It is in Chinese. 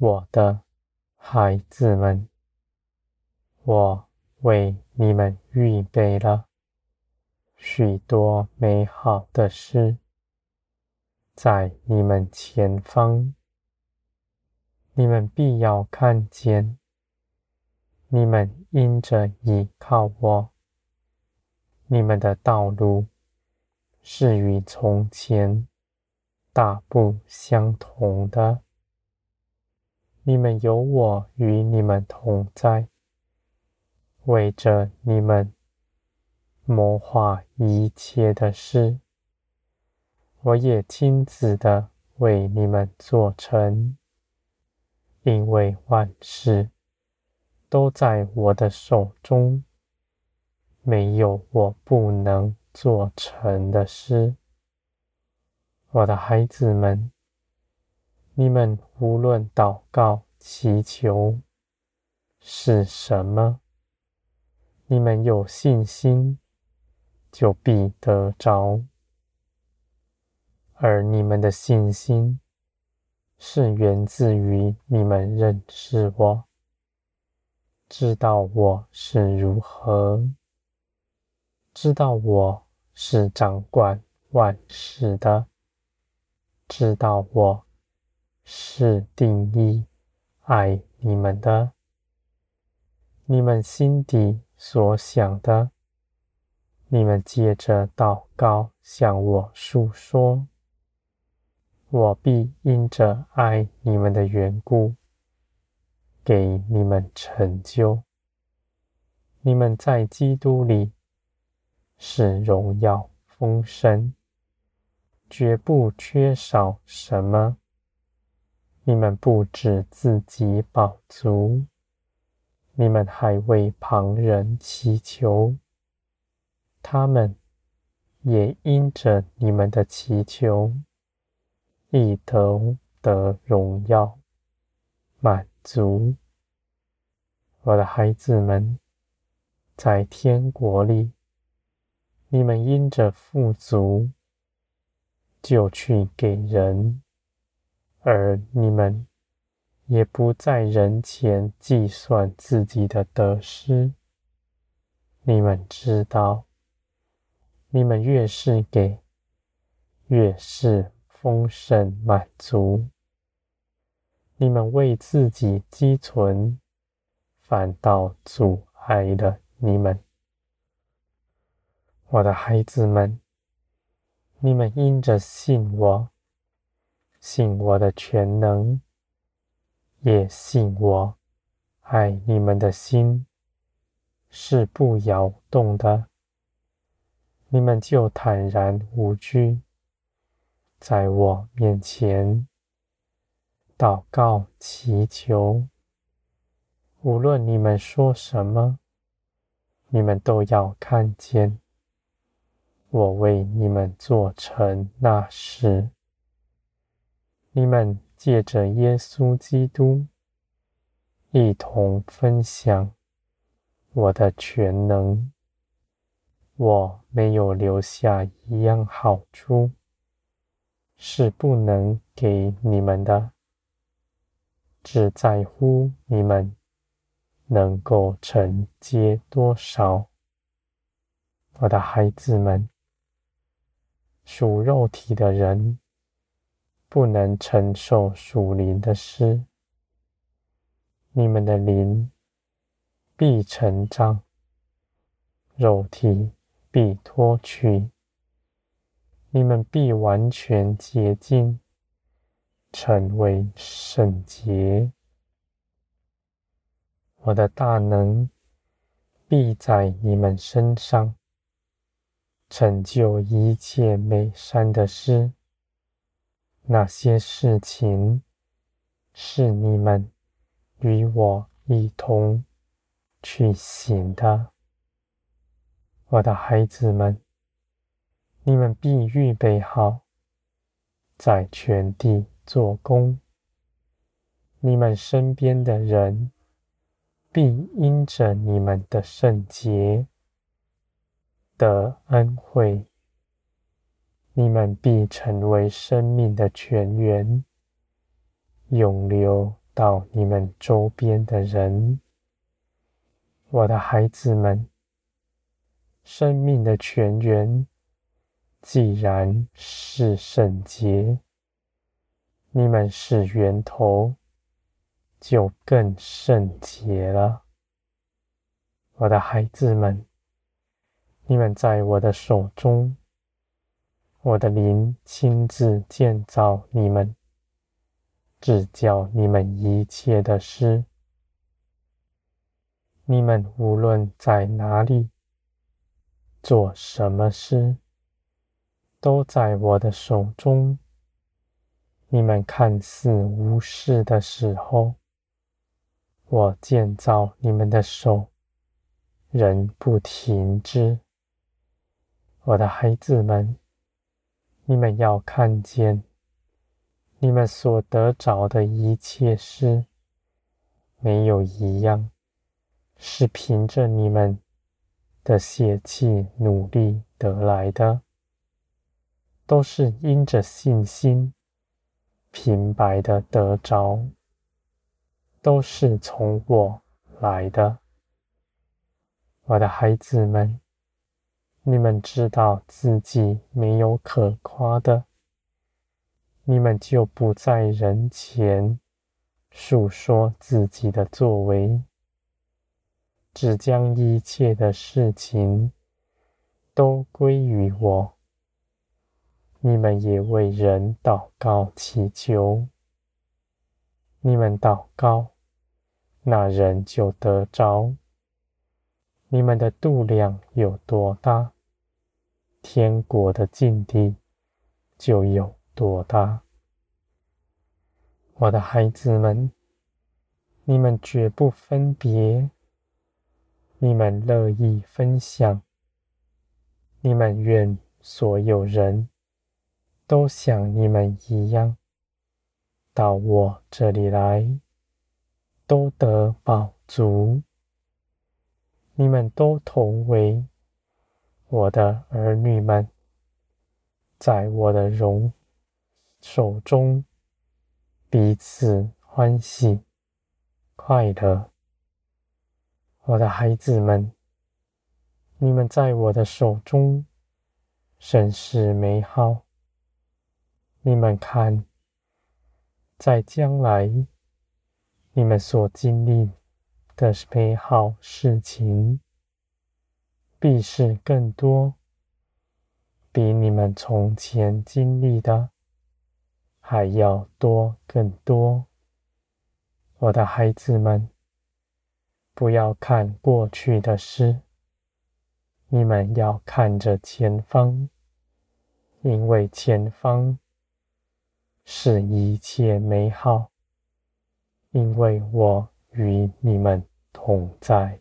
我的孩子们，我为你们预备了许多美好的事，在你们前方，你们必要看见。你们因着倚靠我，你们的道路是与从前大不相同的。你们有我与你们同在，为着你们谋划一切的事，我也亲自的为你们做成，因为万事都在我的手中，没有我不能做成的事。我的孩子们。你们无论祷告、祈求是什么，你们有信心，就必得着。而你们的信心是源自于你们认识我，知道我是如何，知道我是掌管万事的，知道我。是定义爱你们的，你们心底所想的，你们借着祷告向我诉说，我必因着爱你们的缘故，给你们成就。你们在基督里是荣耀丰盛，绝不缺少什么。你们不止自己饱足，你们还为旁人祈求，他们也因着你们的祈求，亦都得荣耀满足。我的孩子们，在天国里，你们因着富足，就去给人。而你们也不在人前计算自己的得失。你们知道，你们越是给，越是丰盛满足。你们为自己积存，反倒阻碍了你们。我的孩子们，你们因着信我。信我的全能，也信我爱你们的心是不摇动的，你们就坦然无惧，在我面前祷告祈求。无论你们说什么，你们都要看见我为你们做成那事。你们借着耶稣基督一同分享我的全能，我没有留下一样好处是不能给你们的，只在乎你们能够承接多少。我的孩子们，属肉体的人。不能承受属灵的事，你们的灵必成长，肉体必脱去，你们必完全洁净，成为圣洁。我的大能必在你们身上成就一切美善的事。那些事情是你们与我一同去行的，我的孩子们，你们必预备好，在全地做工。你们身边的人必因着你们的圣洁得恩惠。你们必成为生命的泉源，涌流到你们周边的人。我的孩子们，生命的泉源既然是圣洁，你们是源头，就更圣洁了。我的孩子们，你们在我的手中，我的灵亲自建造你们，指教你们一切的事。你们无论在哪里，做什么事，都在我的手中。你们看似无事的时候，我建造你们的手，仍不停止。我的孩子们，你们要看见，你们所得着的一切事，没有一样是凭着你们的血气努力得来的，都是因着信心平白的得着。都是从我来的，我的孩子们，你们知道自己没有可夸的，你们就不在人前述说自己的作为，只将一切的事情都归于我。你们也为人祷告祈求，你们祷告。那人就得着。你们的度量有多大，天国的境地就有多大。我的孩子们，你们绝不分别，你们乐意分享，你们愿所有人都像你们一样，到我这里来。都得饱足，你们都同为我的儿女们，在我的荣手中彼此欢喜快乐。我的孩子们，你们在我的手中甚是美好。你们看，在将来。你们所经历的美好事情，必是更多，比你们从前经历的还要多更多。我的孩子们，不要看过去的事，你们要看着前方，因为前方是一切美好。因为我与你们同在。